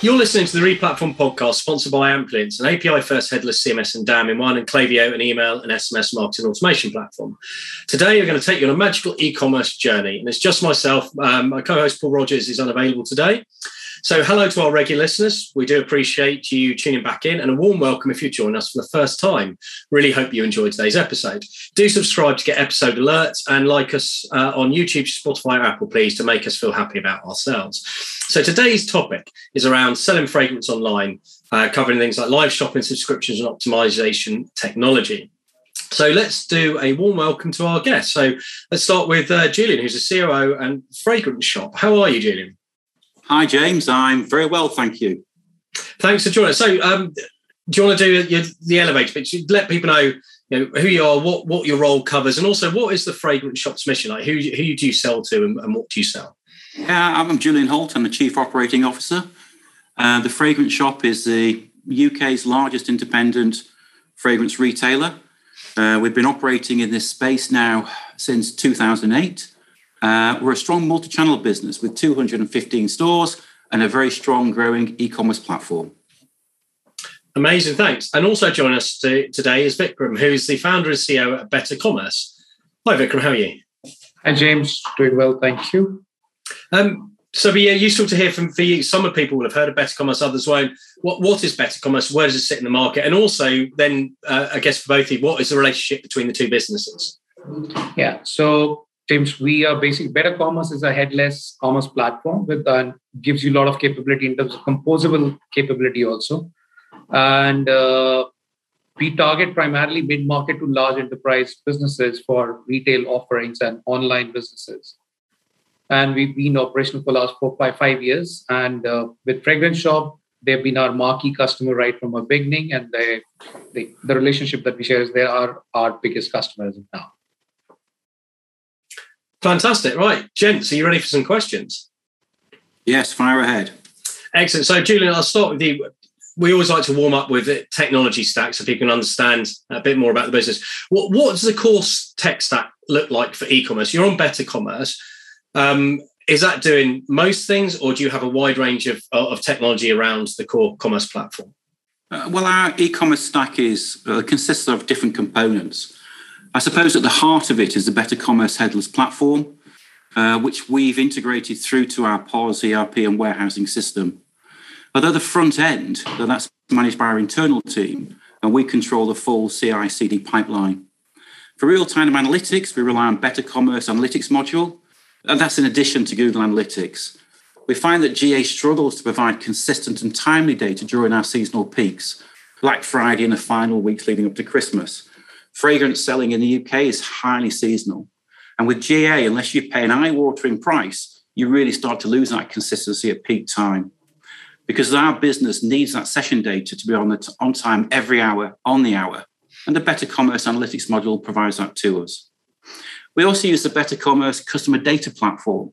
You're listening to the Replatform podcast sponsored by Amplience, an API first headless CMS and DAM in one, and Klaviyo, an email and SMS marketing automation platform. Today, we're going to take you on a magical e commerce journey. And it's just myself. Um, my co host, Paul Rogers, is unavailable today. So, hello to our regular listeners. We do appreciate you tuning back in, and a warm welcome if you join us for the first time. Really hope you enjoyed today's episode. Do subscribe to get episode alerts and like us uh, on YouTube, Spotify, or Apple, please, to make us feel happy about ourselves. So, today's topic is around selling fragrance online, uh, covering things like live shopping, subscriptions, and optimization technology. So let's do a warm welcome to our guest. So let's start with uh, Julian, who's a COO and fragrance shop. How are you, Julian? Hi, James. I'm very well, thank you. Thanks for joining us. So, um, do you want to do your, the elevator pitch? Let people know, you know who you are, what what your role covers, and also what is the fragrance shop's mission? Like, who who do you sell to, and, and what do you sell? Yeah, I'm Julian Holt. I'm the Chief Operating Officer. Uh, the fragrance shop is the UK's largest independent fragrance retailer. Uh, we've been operating in this space now since 2008. Uh, we're a strong multi channel business with 215 stores and a very strong growing e commerce platform. Amazing, thanks. And also join us to, today is Vikram, who is the founder and CEO at Better Commerce. Hi, Vikram, how are you? Hi, James. Doing well, thank you. Um, so, be useful to hear from for you. Some of people will have heard of Better Commerce, others won't. What What is Better Commerce? Where does it sit in the market? And also, then, uh, I guess for both of you, what is the relationship between the two businesses? Yeah. So, James, we are basically Better Commerce is a headless commerce platform with uh, gives you a lot of capability in terms of composable capability also, and uh, we target primarily mid market to large enterprise businesses for retail offerings and online businesses. And we've been operational for the last four, five, five years. And uh, with Fragrance Shop, they've been our marquee customer right from the beginning, and they, they the relationship that we share is they are our biggest customers now. Fantastic. Right. Gents, are you ready for some questions? Yes, fire ahead. Excellent. So, Julian, I'll start with you. We always like to warm up with technology stack so people can understand a bit more about the business. What, what does the core tech stack look like for e commerce? You're on Better Commerce. Um, is that doing most things, or do you have a wide range of, of technology around the core commerce platform? Uh, well, our e commerce stack is uh, consists of different components. I suppose at the heart of it is the Better Commerce headless platform, uh, which we've integrated through to our POS, ERP, and warehousing system. Although the front end, that's managed by our internal team, and we control the full CI CD pipeline. For real time analytics, we rely on Better Commerce Analytics module, and that's in addition to Google Analytics. We find that GA struggles to provide consistent and timely data during our seasonal peaks, Black Friday and the final weeks leading up to Christmas fragrance selling in the UK is highly seasonal. And with GA, unless you pay an eye watering price, you really start to lose that consistency at peak time. Because our business needs that session data to be on, the t- on time every hour, on the hour. And the Better Commerce Analytics module provides that to us. We also use the Better Commerce customer data platform.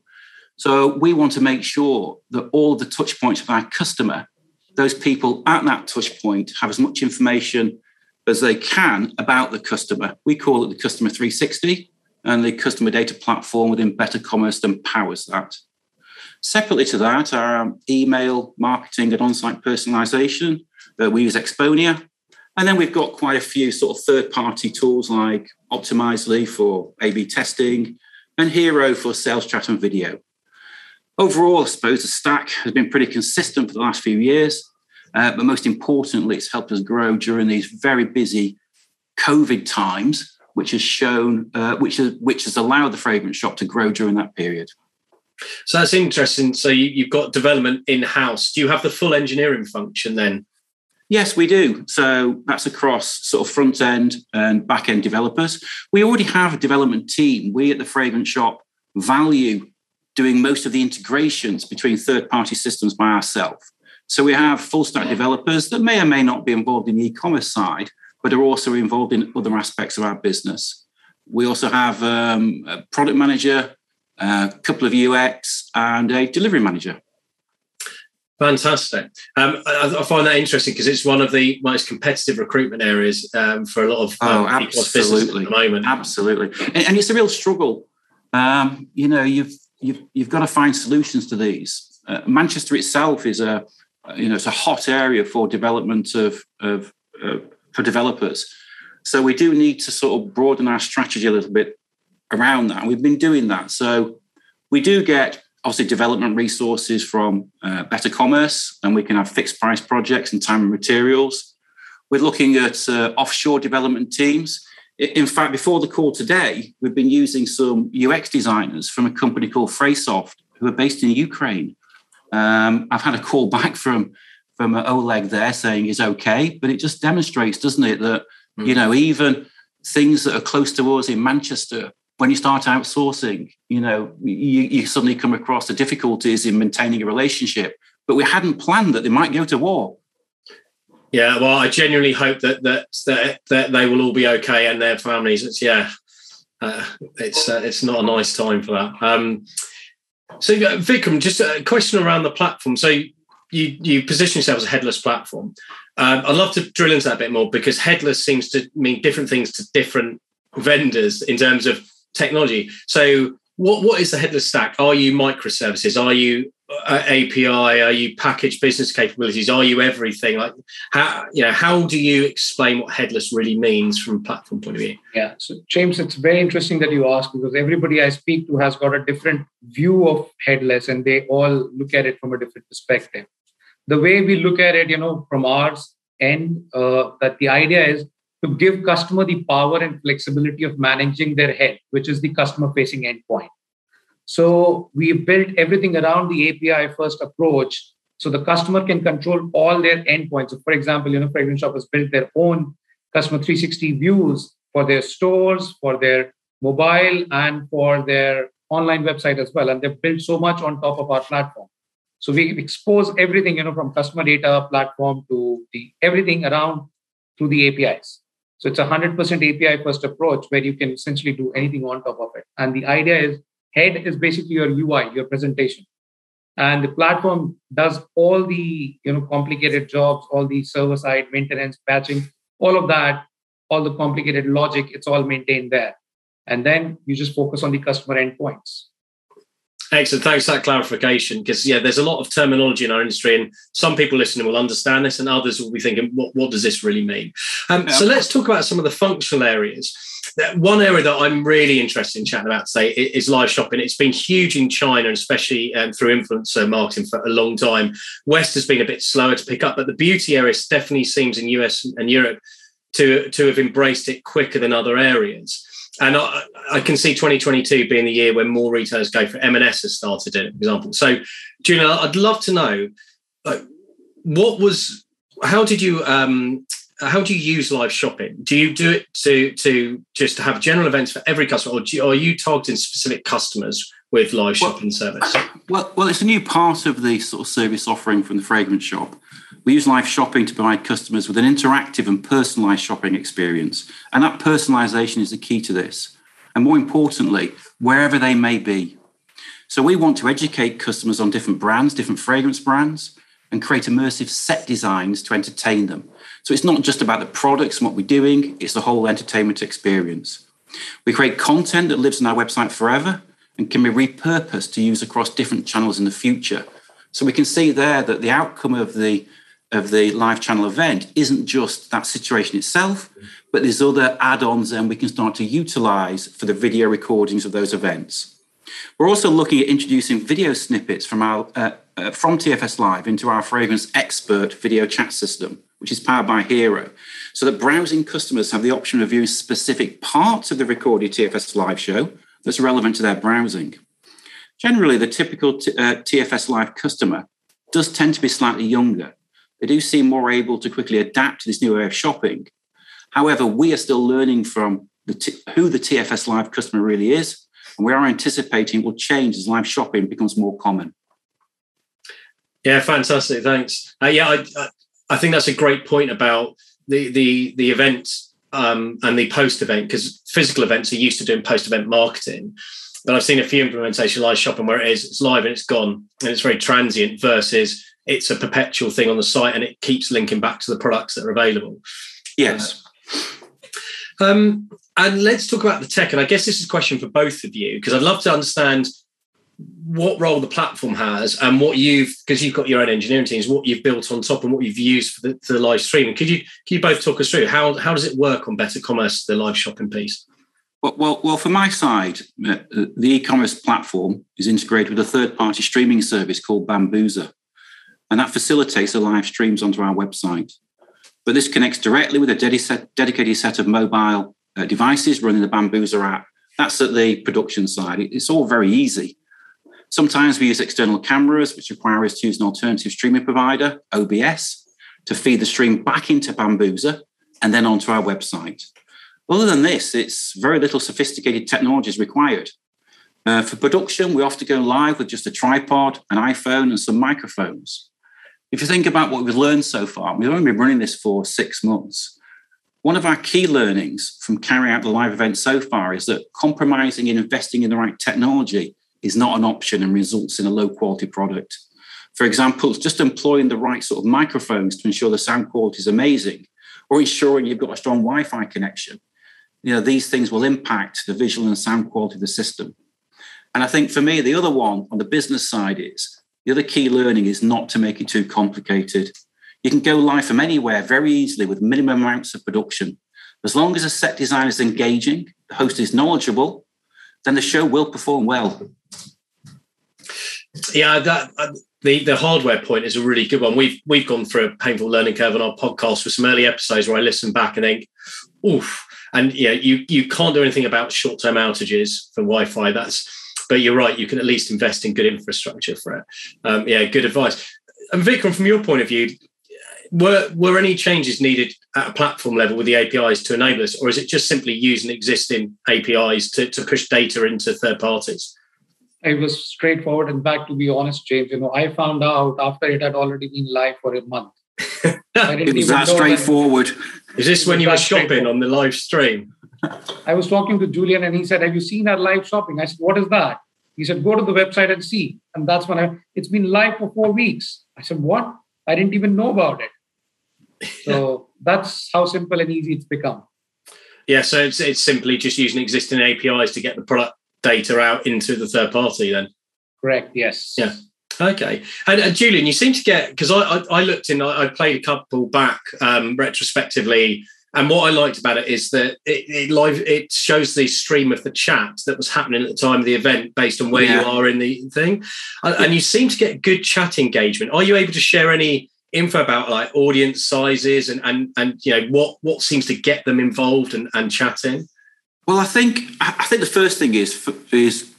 So we want to make sure that all the touch points of our customer, those people at that touch point, have as much information as they can about the customer. We call it the Customer 360, and the customer data platform within Better Commerce then powers that. Separately to that, our email marketing and on site personalization, uh, we use Exponea. And then we've got quite a few sort of third party tools like Optimizely for A B testing and Hero for sales chat and video. Overall, I suppose the stack has been pretty consistent for the last few years. Uh, but most importantly, it's helped us grow during these very busy COVID times, which has shown, uh, which has which has allowed the fragrance shop to grow during that period. So that's interesting. So you, have got development in house. Do you have the full engineering function then? Yes, we do. So that's across sort of front end and back end developers. We already have a development team. We at the fragrance shop value doing most of the integrations between third party systems by ourselves. So we have full stack developers that may or may not be involved in the e-commerce side, but are also involved in other aspects of our business. We also have um, a product manager, a couple of UX, and a delivery manager. Fantastic. Um, I, I, find that interesting because it's one of the most competitive recruitment areas um, for a lot of um, oh, absolutely. at the moment. Absolutely, and, and it's a real struggle. Um, you know, you've you've you've got to find solutions to these. Uh, Manchester itself is a you know, it's a hot area for development of, of uh, for developers. So we do need to sort of broaden our strategy a little bit around that. And We've been doing that. So we do get obviously development resources from uh, Better Commerce, and we can have fixed price projects and time and materials. We're looking at uh, offshore development teams. In fact, before the call today, we've been using some UX designers from a company called Fraysoft, who are based in Ukraine. Um, I've had a call back from from Oleg there saying it's okay, but it just demonstrates, doesn't it, that mm. you know even things that are close to us in Manchester, when you start outsourcing, you know, you, you suddenly come across the difficulties in maintaining a relationship. But we hadn't planned that they might go to war. Yeah, well, I genuinely hope that that that, that they will all be okay and their families. It's yeah, uh, it's uh, it's not a nice time for that. Um, so uh, Vikram, just a question around the platform. So you you position yourself as a headless platform. Um, I'd love to drill into that a bit more because headless seems to mean different things to different vendors in terms of technology. So what what is the headless stack? Are you microservices? Are you uh, API? Are you packaged business capabilities? Are you everything? Like how you know how do you explain what headless really means from a platform point of view? Yeah, so James, it's very interesting that you ask because everybody I speak to has got a different view of headless, and they all look at it from a different perspective. The way we look at it, you know, from our end, uh, that the idea is to give customer the power and flexibility of managing their head, which is the customer facing endpoint. So we built everything around the API first approach so the customer can control all their endpoints. So for example, you know, Fragrance Shop has built their own customer 360 views for their stores, for their mobile, and for their online website as well. And they've built so much on top of our platform. So we expose everything, you know, from customer data platform to the everything around through the APIs. So it's a 100% API first approach where you can essentially do anything on top of it. And the idea is head is basically your UI, your presentation. And the platform does all the you know complicated jobs, all the server side maintenance, patching, all of that, all the complicated logic, it's all maintained there. And then you just focus on the customer endpoints. Excellent. Thanks for that clarification. Because yeah, there's a lot of terminology in our industry, and some people listening will understand this, and others will be thinking, "What, what does this really mean?" Um, yeah. So let's talk about some of the functional areas. One area that I'm really interested in chatting about today is live shopping. It's been huge in China, especially um, through influencer marketing for a long time. West has been a bit slower to pick up, but the beauty area definitely seems in US and Europe to to have embraced it quicker than other areas and I, I, can see 2022 being the year when more retailers go for M&S has started it, for example. So, Julian, I'd love to know, like, what was, how did you, um, how do you use live shopping? Do you do it to to just to have general events for every customer, or, you, or are you targeting specific customers with live shopping service? Well, well, it's a new part of the sort of service offering from the fragrance shop. We use live shopping to provide customers with an interactive and personalized shopping experience. And that personalization is the key to this. And more importantly, wherever they may be. So we want to educate customers on different brands, different fragrance brands, and create immersive set designs to entertain them. So it's not just about the products and what we're doing, it's the whole entertainment experience. We create content that lives on our website forever and can be repurposed to use across different channels in the future. So we can see there that the outcome of the of the live channel event isn't just that situation itself, but there's other add-ons and we can start to utilize for the video recordings of those events. We're also looking at introducing video snippets from our uh, uh, from TFS Live into our Fragrance Expert video chat system, which is powered by Hero, so that browsing customers have the option of viewing specific parts of the recorded TFS Live show that's relevant to their browsing. Generally, the typical t- uh, TFS Live customer does tend to be slightly younger, they do seem more able to quickly adapt to this new way of shopping. However, we are still learning from the t- who the TFS Live customer really is, and we are anticipating will change as live shopping becomes more common. Yeah, fantastic. Thanks. Uh, yeah, I, I think that's a great point about the the the event um, and the post event because physical events are used to doing post event marketing. But I've seen a few implementation live shopping where it is it's live and it's gone and it's very transient versus it's a perpetual thing on the site and it keeps linking back to the products that are available. Yes. Uh, um, and let's talk about the tech. And I guess this is a question for both of you because I'd love to understand what role the platform has and what you've because you've got your own engineering teams what you've built on top and what you've used for the, for the live streaming could you can you both talk us through how how does it work on better commerce the live shopping piece well, well, well for my side, uh, the e-commerce platform is integrated with a third-party streaming service called Bambuser, and that facilitates the live streams onto our website. But this connects directly with a dedicated set of mobile uh, devices running the Bambuser app. That's at the production side. It's all very easy. Sometimes we use external cameras, which require us to use an alternative streaming provider, OBS, to feed the stream back into Bambuser and then onto our website. Other than this, it's very little sophisticated technology is required. Uh, for production, we often go live with just a tripod, an iPhone, and some microphones. If you think about what we've learned so far, we've only been running this for six months. One of our key learnings from carrying out the live event so far is that compromising and investing in the right technology is not an option and results in a low quality product. For example, just employing the right sort of microphones to ensure the sound quality is amazing, or ensuring you've got a strong Wi Fi connection. You know, these things will impact the visual and sound quality of the system. And I think for me, the other one on the business side is the other key learning is not to make it too complicated. You can go live from anywhere very easily with minimum amounts of production. As long as the set design is engaging, the host is knowledgeable, then the show will perform well. Yeah, that uh, the the hardware point is a really good one. We've we've gone through a painful learning curve on our podcast with some early episodes where I listen back and think, oof. And yeah, you you can't do anything about short term outages for Wi-Fi. That's but you're right. You can at least invest in good infrastructure for it. Um, yeah, good advice. And Vikram, from your point of view, were were any changes needed at a platform level with the APIs to enable this, or is it just simply using existing APIs to, to push data into third parties? it was straightforward. In fact, to be honest, James, you know, I found out after it had already been live for a month. it was that straightforward. Is this when you were shopping on the live stream? I was talking to Julian and he said, Have you seen our live shopping? I said, What is that? He said, Go to the website and see. And that's when I, it's been live for four weeks. I said, What? I didn't even know about it. So that's how simple and easy it's become. Yeah, so it's, it's simply just using existing APIs to get the product data out into the third party then correct yes yeah okay and, and julian you seem to get because I, I, I looked in I, I, played a couple back um, retrospectively and what I liked about it is that it, it, live it shows the stream of the chat that was happening at the time of the event based on where yeah. you are in the thing, and, and, you seem to get good chat engagement. Are you able to share any info about like audience sizes and and and you know what what seems to get them involved and, and chatting? Well, I think I think the first thing is is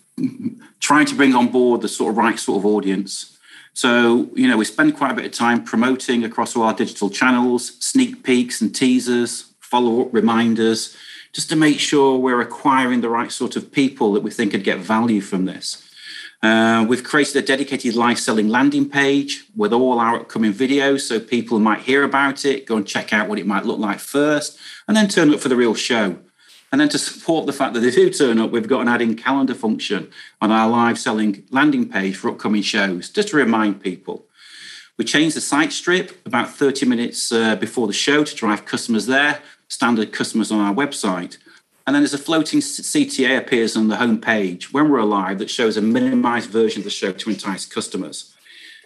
trying to bring on board the sort of right sort of audience. So you know we spend quite a bit of time promoting across all our digital channels, sneak peeks and teasers, follow up reminders, just to make sure we're acquiring the right sort of people that we think could get value from this. Uh, we've created a dedicated live selling landing page with all our upcoming videos so people might hear about it, go and check out what it might look like first, and then turn up for the real show. And then to support the fact that they do turn up, we've got an adding calendar function on our live selling landing page for upcoming shows, just to remind people. We changed the site strip about 30 minutes uh, before the show to drive customers there, standard customers on our website. And then there's a floating CTA appears on the home page when we're live that shows a minimized version of the show to entice customers.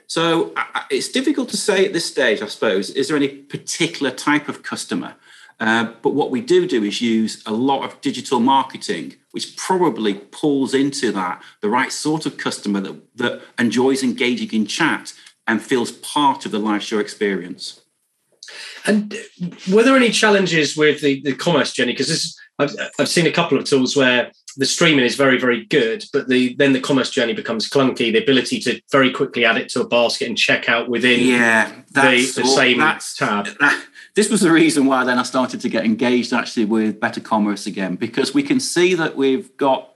So it's difficult to say at this stage, I suppose. Is there any particular type of customer? Uh, but what we do do is use a lot of digital marketing, which probably pulls into that the right sort of customer that, that enjoys engaging in chat and feels part of the live show experience. And were there any challenges with the, the commerce journey? Because I've, I've seen a couple of tools where the streaming is very very good but the then the commerce journey becomes clunky the ability to very quickly add it to a basket and check out within yeah the, the same tab that, this was the reason why then I started to get engaged actually with Better Commerce again, because we can see that we've got,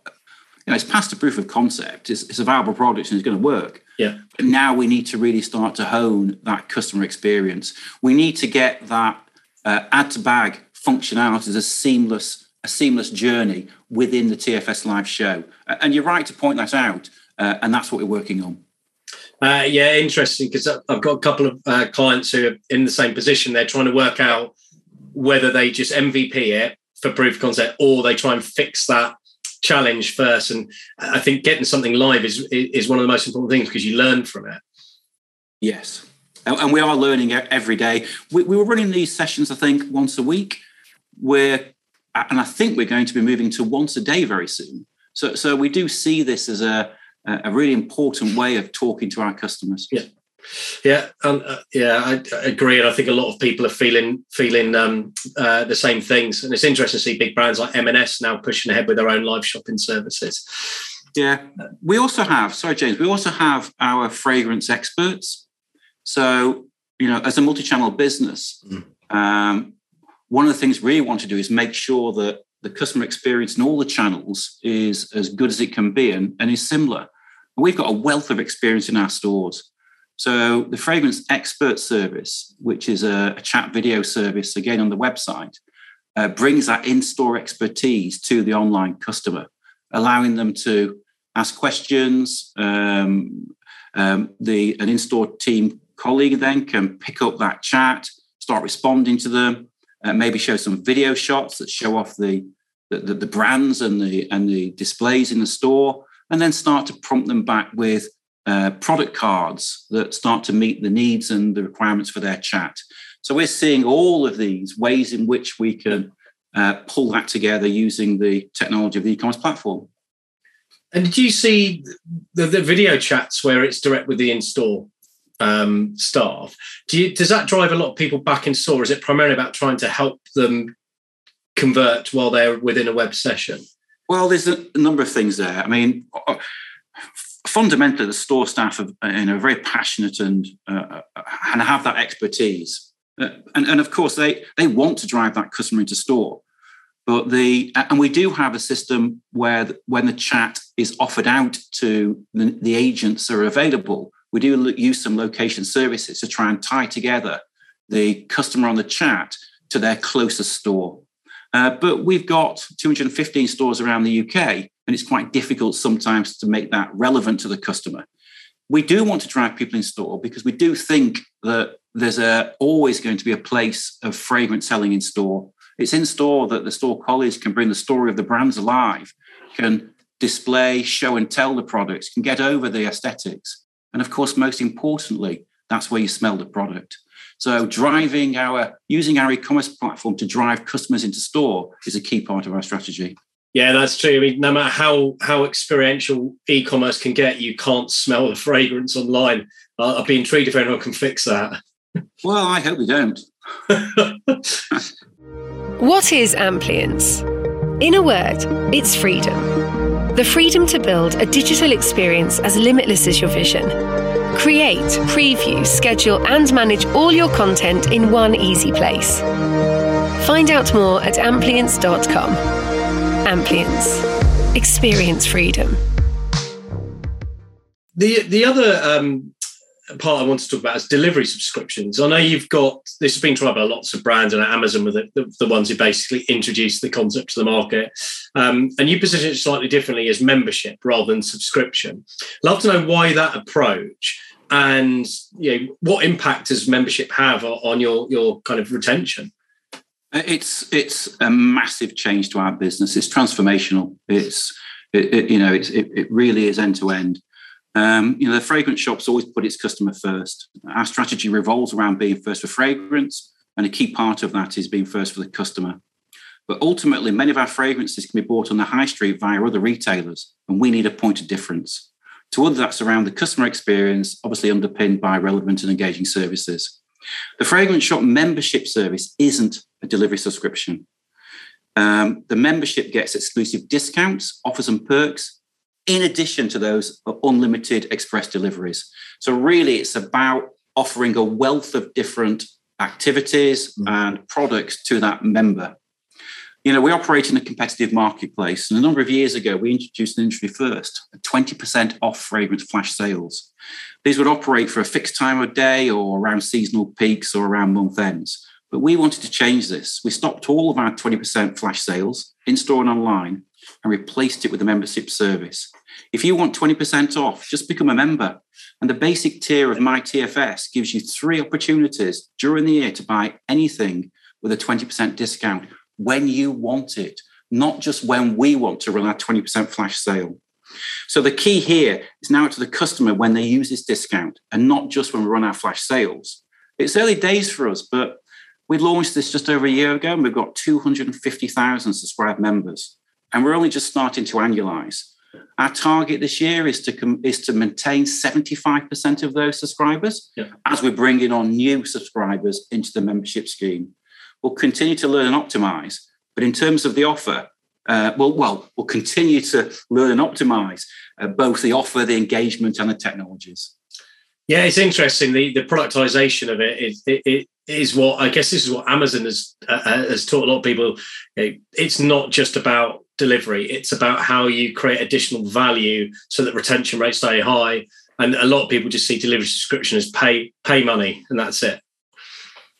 know, it's past a proof of concept, it's, it's a viable product and it's going to work. Yeah. But now we need to really start to hone that customer experience. We need to get that uh, add to bag functionality as a seamless a seamless journey within the TFS live show. And you're right to point that out, uh, and that's what we're working on. Uh, yeah, interesting because I've got a couple of uh, clients who are in the same position. They're trying to work out whether they just MVP it for proof of concept or they try and fix that challenge first. And I think getting something live is is one of the most important things because you learn from it. Yes. And we are learning every day. We, we were running these sessions, I think, once a week. We're, and I think we're going to be moving to once a day very soon. So, so we do see this as a, a really important way of talking to our customers. Yeah. Yeah, um, uh, yeah, I, I, agree, and I think a lot of people are feeling feeling um, uh, the same things. And it's interesting to see big brands like M&S now pushing ahead with their own live shopping services. Yeah, we also have. Sorry, James. We also have our fragrance experts. So you know, as a multi-channel business, mm. um, one of the things we want to do is make sure that the customer experience in all the channels is as good as it can be and, and is similar. We've got a wealth of experience in our stores. So the Fragrance Expert Service, which is a, a chat video service, again on the website, uh, brings that in-store expertise to the online customer, allowing them to ask questions. Um, um, the an in-store team colleague then can pick up that chat, start responding to them, uh, maybe show some video shots that show off the, the, the brands and the and the displays in the store, and then start to prompt them back with uh, product cards that start to meet the needs and the requirements for their chat. So we're seeing all of these ways in which we can uh, pull that together using the technology of the e-commerce platform. And did you see the, the video chats where it's direct with the in-store um, staff? Do you, does that drive a lot of people back in store? Is it primarily about trying to help them convert while they're within a web session? Well, there's a number of things there. I mean, fundamentally, the store staff are you know very passionate and uh, and have that expertise, uh, and and of course they they want to drive that customer into store. But the and we do have a system where when the chat is offered out to the, the agents that are available, we do use some location services to try and tie together the customer on the chat to their closest store. Uh, but we've got 215 stores around the UK, and it's quite difficult sometimes to make that relevant to the customer. We do want to drive people in store because we do think that there's a, always going to be a place of fragrance selling in store. It's in store that the store colleagues can bring the story of the brands alive, can display, show, and tell the products, can get over the aesthetics. And of course, most importantly, that's where you smell the product. So driving our using our e-commerce platform to drive customers into store is a key part of our strategy. Yeah, that's true. I mean, no matter how how experiential e-commerce can get, you can't smell the fragrance online. Uh, I'd be intrigued if anyone can fix that. Well, I hope we don't. what is Amplience? In a word, it's freedom. The freedom to build a digital experience as limitless as your vision Create, preview, schedule, and manage all your content in one easy place. Find out more at amplience.com. Amplience. Experience freedom. The the other um, part I want to talk about is delivery subscriptions. I know you've got this has been tried by lots of brands, and Amazon were the, the, the ones who basically introduced the concept to the market. Um, and you position it slightly differently as membership rather than subscription. Love to know why that approach and you know, what impact does membership have on your your kind of retention? It's it's a massive change to our business. It's transformational. It's it, it, you know it's, it, it really is end to end. Um, you know, the fragrance shops always put its customer first. Our strategy revolves around being first for fragrance, and a key part of that is being first for the customer. But ultimately, many of our fragrances can be bought on the high street via other retailers, and we need a point of difference. To others, that's around the customer experience, obviously underpinned by relevant and engaging services. The fragrance shop membership service isn't a delivery subscription. Um, the membership gets exclusive discounts, offers, and perks, in addition to those unlimited express deliveries. So, really, it's about offering a wealth of different activities mm-hmm. and products to that member. You know, we operate in a competitive marketplace. And a number of years ago, we introduced an industry first 20% off fragrance flash sales. These would operate for a fixed time of day or around seasonal peaks or around month ends. But we wanted to change this. We stopped all of our 20% flash sales in store and online and replaced it with a membership service. If you want 20% off, just become a member. And the basic tier of My TFS gives you three opportunities during the year to buy anything with a 20% discount when you want it, not just when we want to run our 20% flash sale. So the key here is now to the customer when they use this discount and not just when we run our flash sales. It's early days for us, but we launched this just over a year ago and we've got 250,000 subscribed members. And we're only just starting to annualize. Our target this year is to is to maintain 75% of those subscribers yeah. as we're bringing on new subscribers into the membership scheme. We'll continue to learn and optimize, but in terms of the offer, uh, well, well, we'll continue to learn and optimize uh, both the offer, the engagement, and the technologies. Yeah, it's interesting. The the productization of it is it, it is what I guess this is what Amazon has uh, uh has taught a lot of people. It's not just about delivery; it's about how you create additional value so that retention rates stay high. And a lot of people just see delivery subscription as pay pay money, and that's it.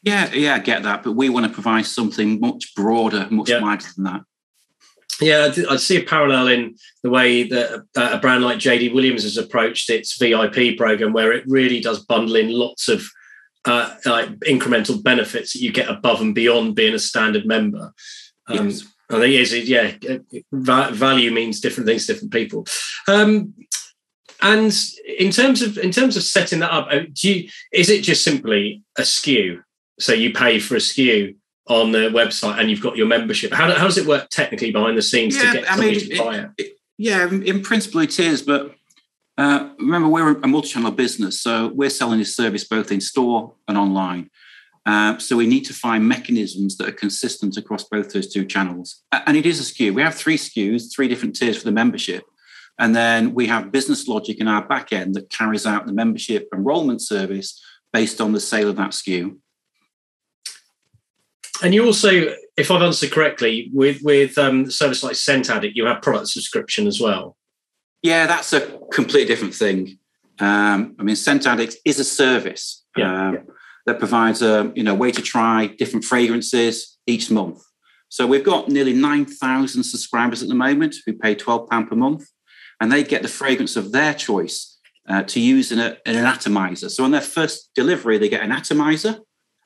Yeah, yeah, I get that, but we want to provide something much broader, much yeah. wider than that. Yeah, I see a parallel in the way that a brand like JD Williams has approached its VIP program, where it really does bundle in lots of uh, like incremental benefits that you get above and beyond being a standard member. Um, yes. I think is yeah, value means different things to different people. Um, and in terms of in terms of setting that up, uh, do you, is it just simply a SKU? So you pay for a SKU on the website and you've got your membership. How, how does it work technically behind the scenes yeah, to get I mean, to buy it, it? Yeah, in principle it is, but uh, remember we're a multi-channel business, so we're selling this service both in store and online. Uh, so we need to find mechanisms that are consistent across both those two channels. And it is a SKU. We have three SKUs, three different tiers for the membership. And then we have business logic in our back end that carries out the membership enrollment service based on the sale of that SKU and you also, if I've answered correctly, with with um, service like Scent Addict, you have product subscription as well. Yeah, that's a completely different thing. Um, I mean, Scent Addict is a service yeah, um, yeah. that provides a you know way to try different fragrances each month. So we've got nearly nine thousand subscribers at the moment who pay twelve pound per month, and they get the fragrance of their choice uh, to use in, a, in an atomizer. So on their first delivery, they get an atomizer,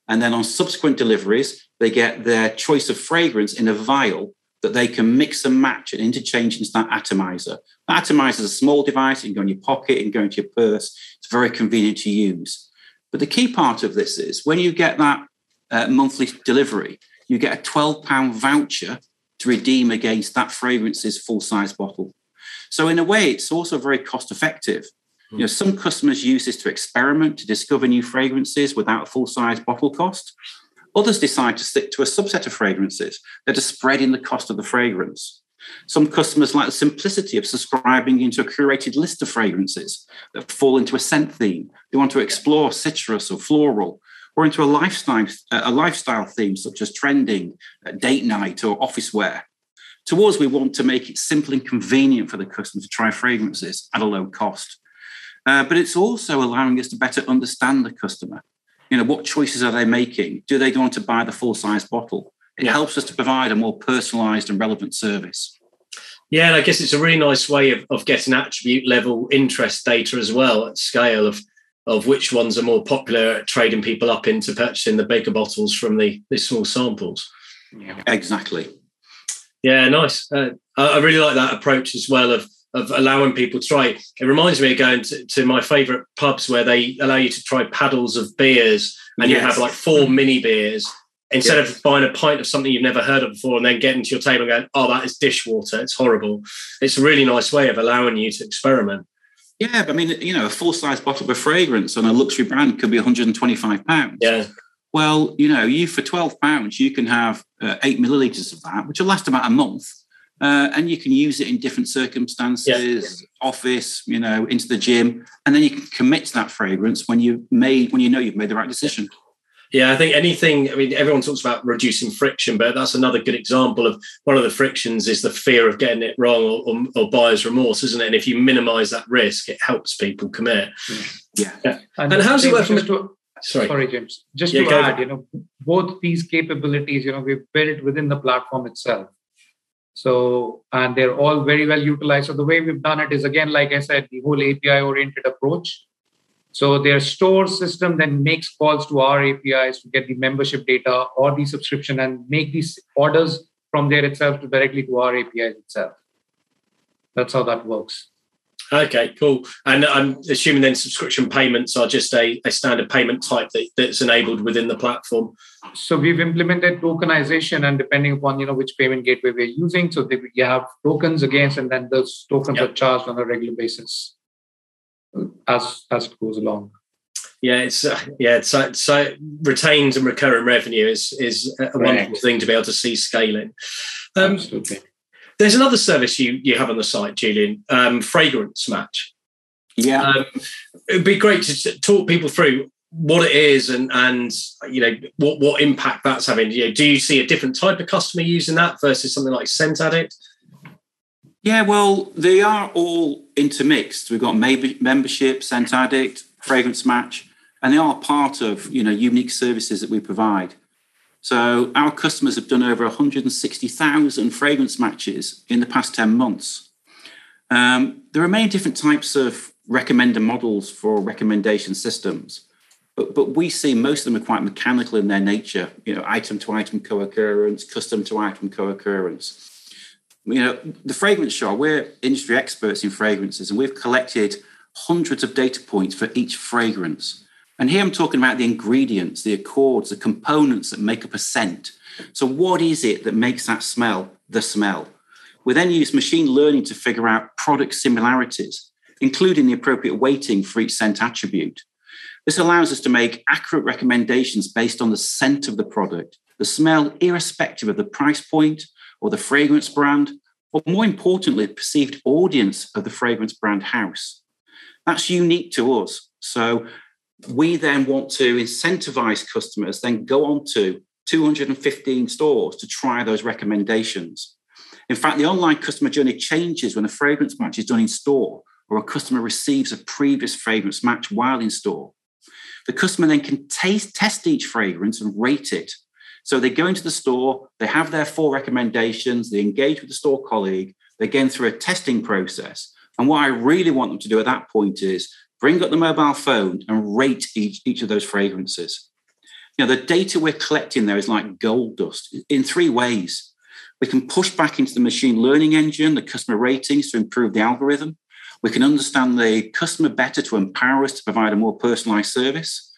and then on subsequent deliveries, they get their choice of fragrance in a vial that they can mix and match and interchange into that atomizer. That atomizer is a small device, you can go in your pocket, can go into your purse. It's very convenient to use. But the key part of this is when you get that uh, monthly delivery, you get a £12 voucher to redeem against that fragrance's full size bottle. So, in a way, it's also very cost effective. You know, some customers use this to experiment to discover new fragrances without a full size bottle cost. Others decide to stick to a subset of fragrances that are spreading the cost of the fragrance. Some customers like the simplicity of subscribing into a curated list of fragrances that fall into a scent theme. They want to explore citrus or floral, or into a lifestyle, uh, a lifestyle theme such as trending, uh, date night, or office wear. To us, we want to make it simple and convenient for the customer to try fragrances at a low cost. Uh, but it's also allowing us to better understand the customer you know, what choices are they making? Do they want to buy the full size bottle? It yeah. helps us to provide a more personalized and relevant service. Yeah, and I guess it's a really nice way of, of getting attribute level interest data as well at scale of of which ones are more popular at trading people up into purchasing the bigger bottles from the, the small samples. Yeah, exactly. Yeah, nice. Uh, I really like that approach as well of of allowing people to try. It reminds me of going to, to my favourite pubs where they allow you to try paddles of beers and yes. you have like four mini beers instead yes. of buying a pint of something you've never heard of before and then getting to your table and going, oh, that is dishwater. It's horrible. It's a really nice way of allowing you to experiment. Yeah, but I mean, you know, a full size bottle of fragrance on a luxury brand could be 125 pounds. Yeah. Well, you know, you for 12 pounds, you can have uh, eight milliliters of that, which will last about a month uh, and you can use it in different circumstances, yeah. office, you know, into the gym, and then you can commit to that fragrance when you made when you know you've made the right decision. Yeah, I think anything. I mean, everyone talks about reducing friction, but that's another good example of one of the frictions is the fear of getting it wrong or, or, or buyer's remorse, isn't it? And if you minimise that risk, it helps people commit. Yeah. yeah. And, and how's it work from? To, sorry, sorry, James. Just yeah, to add, you know, both these capabilities, you know, we've built within the platform itself. So, and they're all very well utilized. So, the way we've done it is again, like I said, the whole API oriented approach. So, their store system then makes calls to our APIs to get the membership data or the subscription and make these orders from there itself to directly to our APIs itself. That's how that works. Okay, cool. And I'm assuming then subscription payments are just a, a standard payment type that, that's enabled within the platform. So we've implemented tokenization, and depending upon you know which payment gateway we're using, so they, you have tokens against, and then those tokens yep. are charged on a regular basis as as it goes along. Yeah, it's uh, yeah, so so retained and recurring revenue is is a Correct. wonderful thing to be able to see scaling. Um, Absolutely. There's another service you you have on the site, Julian, um, Fragrance Match. Yeah, um, it'd be great to talk people through what it is and and you know what what impact that's having. You know, do you see a different type of customer using that versus something like Scent Addict? Yeah, well, they are all intermixed. We've got maybe membership, Scent Addict, Fragrance Match, and they are part of you know unique services that we provide. So our customers have done over 160,000 fragrance matches in the past 10 months. Um, there are many different types of recommender models for recommendation systems, but, but we see most of them are quite mechanical in their nature, you know, item to item co-occurrence, custom to item co-occurrence. You know, the fragrance shop, we're industry experts in fragrances and we've collected hundreds of data points for each fragrance. And here I'm talking about the ingredients, the accords, the components that make up a scent. So, what is it that makes that smell the smell? We then use machine learning to figure out product similarities, including the appropriate weighting for each scent attribute. This allows us to make accurate recommendations based on the scent of the product, the smell, irrespective of the price point or the fragrance brand, or more importantly, perceived audience of the fragrance brand house. That's unique to us. So we then want to incentivize customers, then go on to 215 stores to try those recommendations. In fact, the online customer journey changes when a fragrance match is done in store or a customer receives a previous fragrance match while in store. The customer then can taste, test each fragrance and rate it. So they go into the store, they have their four recommendations, they engage with the store colleague, they're going through a testing process. And what I really want them to do at that point is bring up the mobile phone and rate each, each of those fragrances. You know, the data we're collecting there is like gold dust in three ways. We can push back into the machine learning engine, the customer ratings to improve the algorithm. We can understand the customer better to empower us to provide a more personalized service.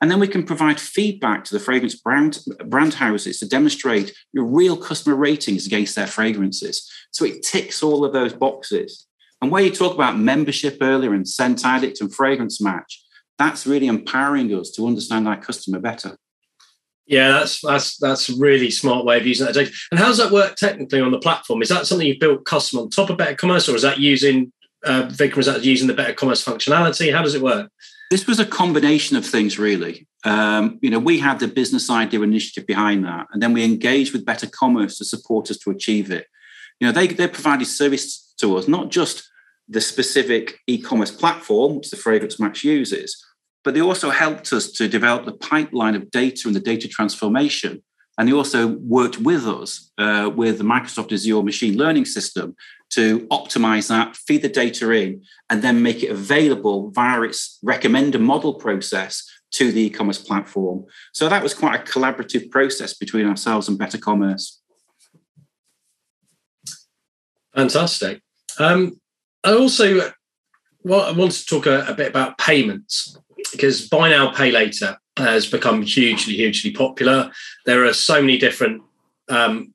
And then we can provide feedback to the fragrance brand, brand houses to demonstrate your real customer ratings against their fragrances. So it ticks all of those boxes. And where you talk about membership earlier and scent addict and fragrance match, that's really empowering us to understand our customer better. Yeah, that's that's that's a really smart way of using that data. And how does that work technically on the platform? Is that something you've built custom on top of Better Commerce, or is that using uh, Vikram? Is that using the Better Commerce functionality? How does it work? This was a combination of things, really. Um, you know, we had the business idea initiative behind that, and then we engaged with Better Commerce to support us to achieve it. You know, they they provided service to us, not just the specific e-commerce platform which the Fragrance Match uses, but they also helped us to develop the pipeline of data and the data transformation. And they also worked with us uh, with the Microsoft Azure machine learning system to optimize that, feed the data in, and then make it available via its recommender model process to the e-commerce platform. So that was quite a collaborative process between ourselves and Better Commerce. Fantastic. Um, I also well, I want to talk a, a, bit about payments because buy now, pay later has become hugely, hugely popular. There are so many different um,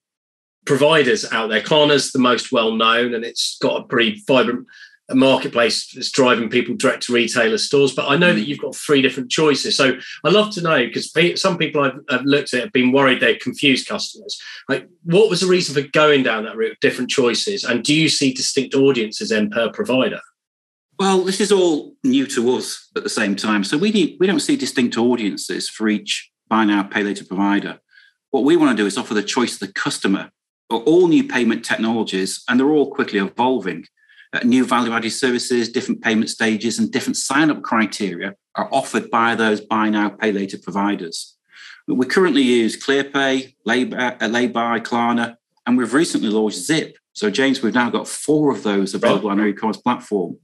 providers out there. Klarna's the most well known, and it's got a pretty vibrant a marketplace that's driving people direct to retailer stores. But I know that mm. you've got three different choices. So I'd love to know because some people I've, I've, looked at have been worried they're confused customers. Like, what was the reason for going down that route of different choices? And do you see distinct audiences then per provider? Well, this is all new to us at the same time. So we, need, we don't see distinct audiences for each buy now, pay later provider. What we want to do is offer the choice to the customer of all new payment technologies, and they're all quickly evolving. Uh, new value added services, different payment stages, and different sign up criteria are offered by those buy now, pay later providers. We currently use ClearPay, uh, Laybuy Klarna, and we've recently launched Zip. So, James, we've now got four of those available right. on our e-commerce platform.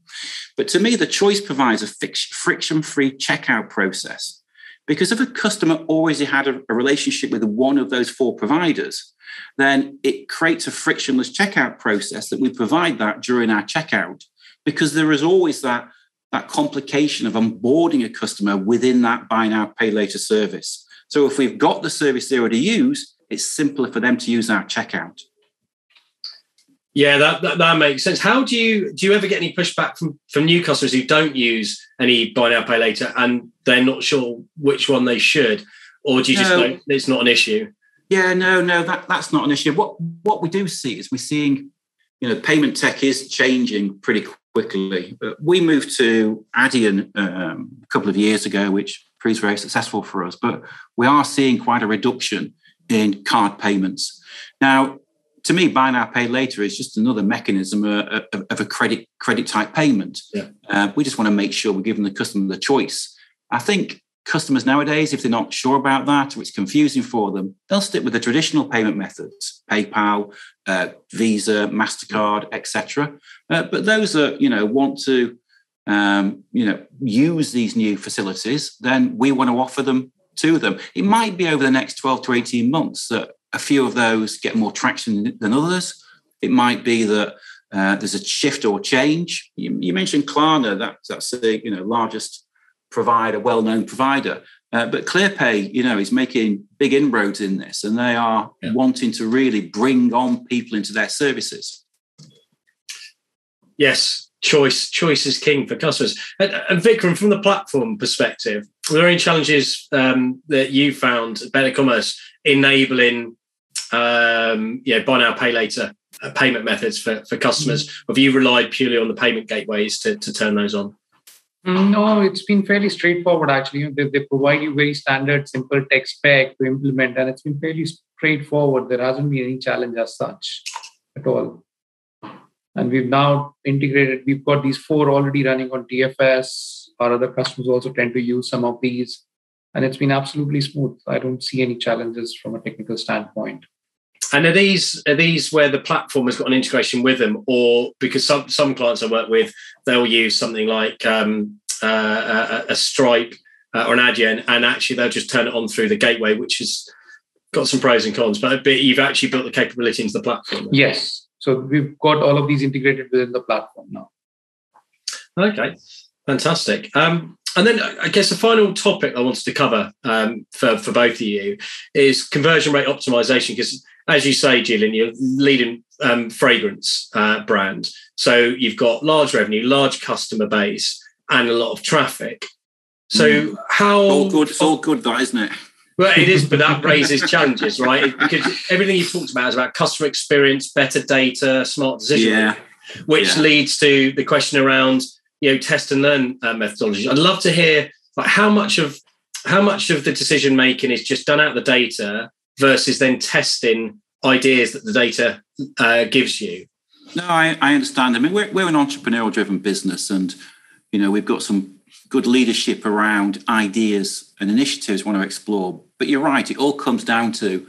But to me, the choice provides a friction-free checkout process. Because if a customer already had a, a relationship with one of those four providers, then it creates a frictionless checkout process that we provide that during our checkout because there is always that, that complication of onboarding a customer within that buy now, pay later service. So if we've got the service they already use, it's simpler for them to use our checkout. Yeah, that, that, that makes sense. How do you do you ever get any pushback from from new customers who don't use any buy now pay later and they're not sure which one they should, or do you just know it's not an issue? Yeah, no, no, that that's not an issue. What what we do see is we're seeing, you know, payment tech is changing pretty quickly. We moved to Adyen um, a couple of years ago, which proves very successful for us. But we are seeing quite a reduction in card payments now to me, buy now, pay later is just another mechanism of, of a credit credit type payment. Yeah. Uh, we just want to make sure we're giving the customer the choice. I think customers nowadays, if they're not sure about that or it's confusing for them, they'll stick with the traditional payment methods: PayPal, uh, Visa, Mastercard, etc. Uh, but those that you know want to um, you know use these new facilities, then we want to offer them to them. It might be over the next 12 to 18 months that a few of those get more traction than others. It might be that uh, there's a shift or change. You, you, mentioned Klarna, that, that's the you know largest provider, well-known provider. Uh, but ClearPay, you know, is making big inroads in this, and they are yeah. wanting to really bring on people into their services. Yes, choice choice is king for customers. And, and Vikram, from the platform perspective, were there any challenges um, that you found at Better Commerce enabling um, yeah, buy now, pay later uh, payment methods for, for customers? Mm-hmm. Have you relied purely on the payment gateways to, to turn those on? No, it's been fairly straightforward actually. They, they provide you very standard, simple tech spec to implement, and it's been fairly straightforward. There hasn't been any challenge as such at all. And we've now integrated, we've got these four already running on TFS. Our other customers also tend to use some of these and it's been absolutely smooth. I don't see any challenges from a technical standpoint. And are these are these where the platform has got an integration with them, or because some some clients I work with, they'll use something like um, uh, a, a, Stripe uh, or an Adyen, and actually they'll just turn it on through the gateway, which has got some pros and cons. But, but you've actually built the capability into the platform. Yes, so we've got all of these integrated within the platform now. Okay, fantastic. Um, and then I guess the final topic I wanted to cover um, for, for both of you is conversion rate optimization. Because as you say, Gillian, you're leading um, fragrance uh, brand. So you've got large revenue, large customer base, and a lot of traffic. So mm. how all good? It's all good, that isn't it? Well, it is, but that raises challenges, right? Because everything you've talked about is about customer experience, better data, smart decision, yeah. which yeah. leads to the question around you know test and learn uh, methodology. I'd love to hear like how much of how much of the decision making is just done out the data versus then testing ideas that the data uh, gives you. No, I, I understand. I mean, we're, we're an entrepreneurial driven business, and you know we've got some good leadership around ideas and initiatives we want to explore. But you're right; it all comes down to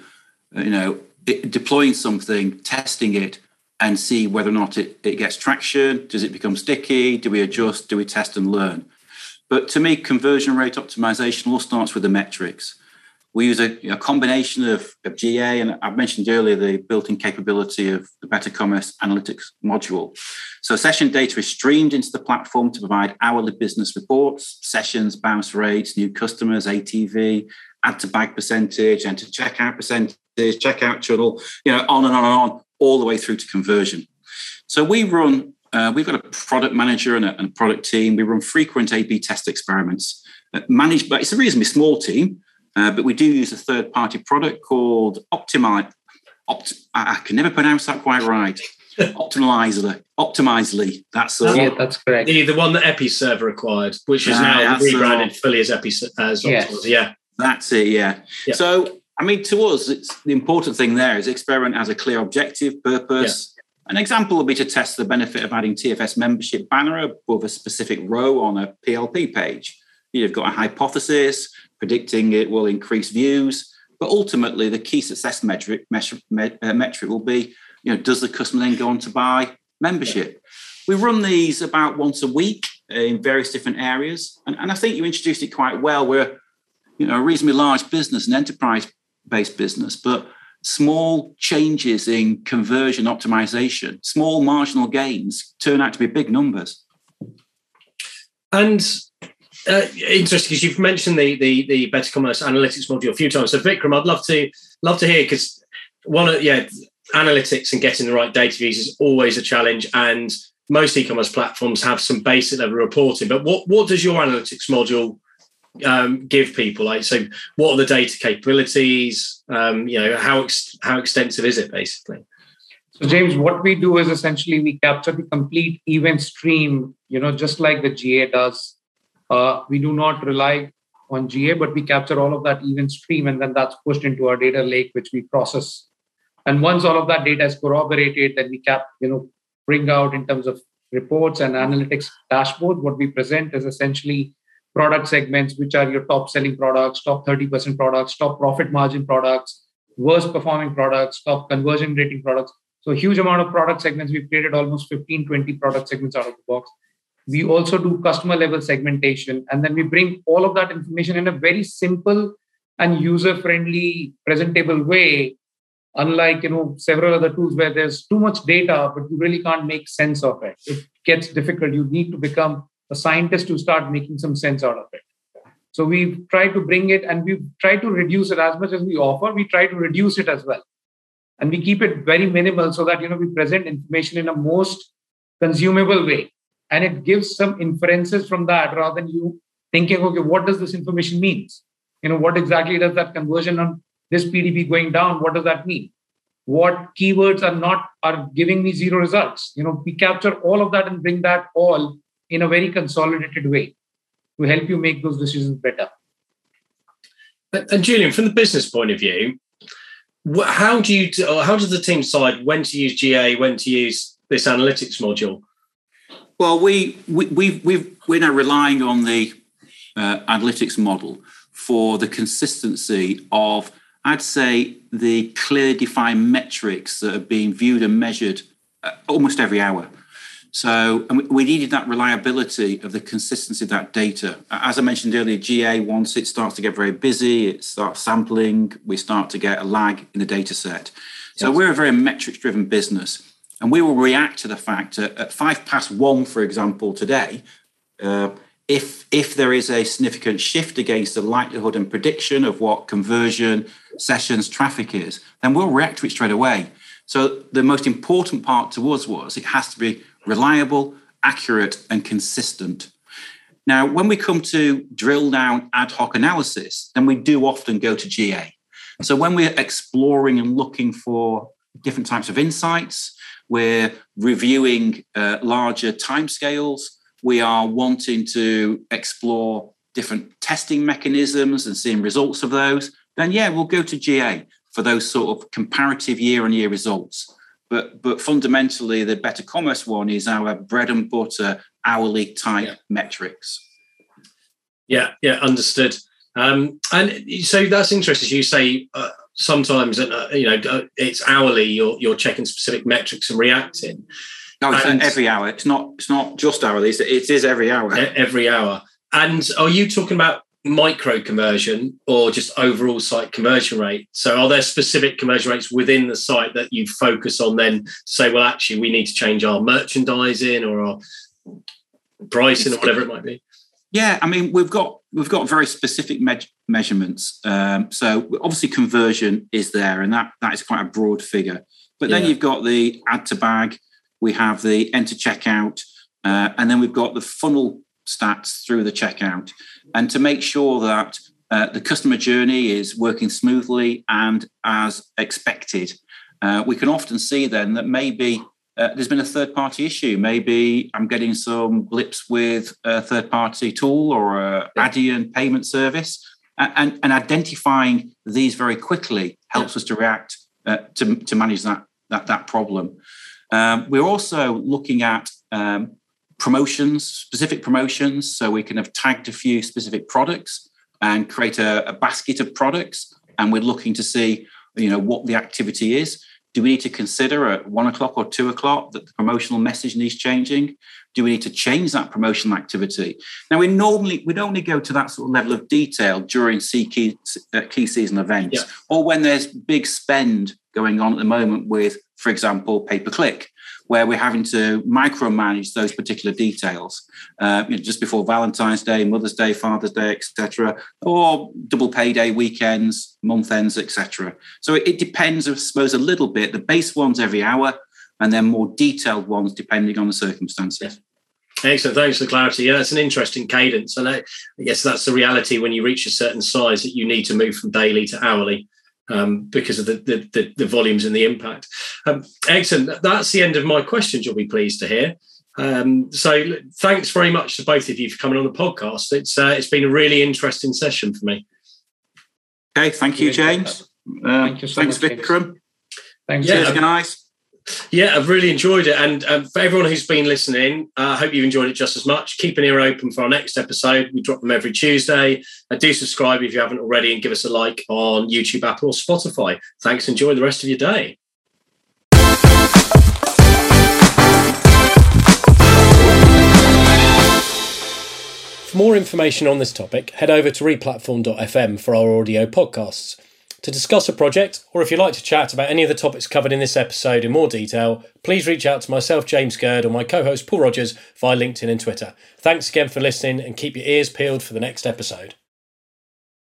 you know deploying something, testing it, and see whether or not it, it gets traction. Does it become sticky? Do we adjust? Do we test and learn? But to me, conversion rate optimization all starts with the metrics. We use a, a combination of, of, GA, and I've mentioned earlier the built in capability of the Better Commerce Analytics module. So, session data is streamed into the platform to provide hourly business reports, sessions, bounce rates, new customers, ATV, add to bag percentage, enter checkout percentage, checkout channel, you know, on and on and on all the way through to conversion. So we run, uh, we've got a product manager and a, and a, product team. We run frequent A/B test experiments, uh, managed by it's a reasonably small team, uh, but we do use a third-party product called Optimize. Opt, I can never pronounce that quite right. Optimizely, Optimizely. That's uh, yeah, that's correct. The, the one that Episerver acquired, which is now rebranded fully as Epi as yes. Yeah, that's it. Yeah. yeah. So I mean, to us, it's the important thing there is experiment has a clear objective, purpose. Yeah. An example would be to test the benefit of adding TFS membership banner above a specific row on a PLP page. You've got a hypothesis, predicting it will increase views, but ultimately the key success metric, uh, metric will be, you know, does the customer then go on to buy membership? We run these about once a week in various different areas, and, and I think you introduced it quite well. We're you know, a reasonably large business, an enterprise-based business, but small changes in conversion optimization, small marginal gains turn out to be big numbers. And uh, interesting because you've mentioned the, the the better commerce analytics module a few times. So Vikram, I'd love to love to hear because one of yeah analytics and getting the right data views is always a challenge and most e-commerce platforms have some basic level reporting but what what does your analytics module um, give people like so what are the data capabilities? Um, you know how ex- how extensive is it basically? So james what we do is essentially we capture the complete event stream you know just like the ga does. Uh, we do not rely on ga but we capture all of that event stream and then that's pushed into our data lake which we process. And once all of that data is corroborated then we cap you know bring out in terms of reports and analytics dashboard. What we present is essentially product segments, which are your top selling products, top 30% products, top profit margin products, worst performing products, top conversion rating products. So, huge amount of product segments. We've created almost 15, 20 product segments out of the box. We also do customer level segmentation, and then we bring all of that information in a very simple and user friendly, presentable way. Unlike you know several other tools where there's too much data, but you really can't make sense of it. It gets difficult. You need to become a scientist to start making some sense out of it. So we've tried to bring it and we've tried to reduce it as much as we offer. We try to reduce it as well. And we keep it very minimal so that you know we present information in a most consumable way. And it gives some inferences from that rather than you thinking, okay, what does this information means? You know, what exactly does that conversion on this PDP going down? What does that mean? What keywords are not are giving me zero results? You know, we capture all of that and bring that all in a very consolidated way to help you make those decisions better. And Julian, from the business point of view, how do you how does the team decide when to use GA, when to use this analytics module? Well, we we we we we're now relying on the uh, analytics model for the consistency of, I'd say, the clear defined metrics that are being viewed and measured uh, almost every hour. So we needed that reliability of the consistency of that data. As I mentioned earlier, GA, once it starts to get very busy, it starts sampling, we start to get a lag in the data set. So yes. we're a very metrics driven business. And we will react to the fact that at five past one, for example, today, uh, if, if there is a significant shift against the likelihood and prediction of what conversion, sessions, traffic is, then we'll react to it straight away. So the most important part to us was it has to be reliable, accurate, and consistent. Now, when we come to drill down ad hoc analysis, then we do often go to GA. So when we're exploring and looking for different types of insights, we're reviewing uh, larger timescales, we are wanting to explore different testing mechanisms and seeing results of those, then yeah, we'll go to GA for those sort of comparative year on year results. But but fundamentally, the better commerce one is our bread and butter hourly type yeah. metrics. Yeah, yeah, understood. Um, and so that's interesting. You say uh, sometimes uh, you know uh, it's hourly. You're you're checking specific metrics and reacting. No, it's and every hour. It's not. It's not just hourly. It's, it is every hour. Every hour. And are you talking about micro conversion or just overall site conversion rate? So, are there specific conversion rates within the site that you focus on then to say, well, actually, we need to change our merchandising or our pricing or whatever it might be? Yeah, I mean, we've got we've got very specific me- measurements. Um, so, obviously, conversion is there, and that that is quite a broad figure. But then yeah. you've got the add to bag, we have the enter checkout, uh, and then we've got the funnel stats through the checkout and to make sure that uh, the customer journey is working smoothly and as expected. Uh, we can often see then that maybe uh, there's been a third party issue. Maybe I'm getting some blips with a third party tool or a Adyen payment service. And, and, identifying these very quickly helps us to react uh, to, to manage that, that, that problem. Um, we're also looking at um, promotions, specific promotions. So we can have tagged a few specific products and create a, a, basket of products. And we're looking to see, you know, what the activity is. Do we need to consider at one o'clock or two o'clock that the promotional message needs changing? Do we need to change that promotional activity? Now, we normally we'd only go to that sort of level of detail during key, uh, key season events yeah. or when there's big spend going on at the moment with, for example, pay per click where we're having to micromanage those particular details uh, you know, just before Valentine's Day, Mother's Day, Father's Day, etc., or double payday weekends, month ends, etc. So it, depends, I suppose, a little bit. The base ones every hour, and then more detailed ones depending on the circumstances. Excellent. Thanks for the clarity. Yeah, that's an interesting cadence. And I guess that's the reality when you reach a certain size that you need to move from daily to hourly um, because of the, the, the, the, volumes and the impact. Um, excellent. That's the end of my questions. You'll be pleased to hear. Um, so thanks very much to both of you for coming on the podcast. It's uh, it's been a really interesting session for me. Okay, thank you, James. thank you so thanks, much, Vikram. James. Thanks, yeah, guys. Yeah, I've really enjoyed it. And um, for everyone who's been listening, uh, I uh, hope you've enjoyed it just as much. Keep an ear open for our next episode. We drop them every Tuesday. Uh, do subscribe if you haven't already and give us a like on YouTube, Apple, or Spotify. Thanks. Enjoy the rest of your day. For more information on this topic, head over to replatform.fm for our audio podcasts. To discuss a project, or if you'd like to chat about any of the topics covered in this episode in more detail, please reach out to myself, James Gurd, or my co host, Paul Rogers, via LinkedIn and Twitter. Thanks again for listening and keep your ears peeled for the next episode.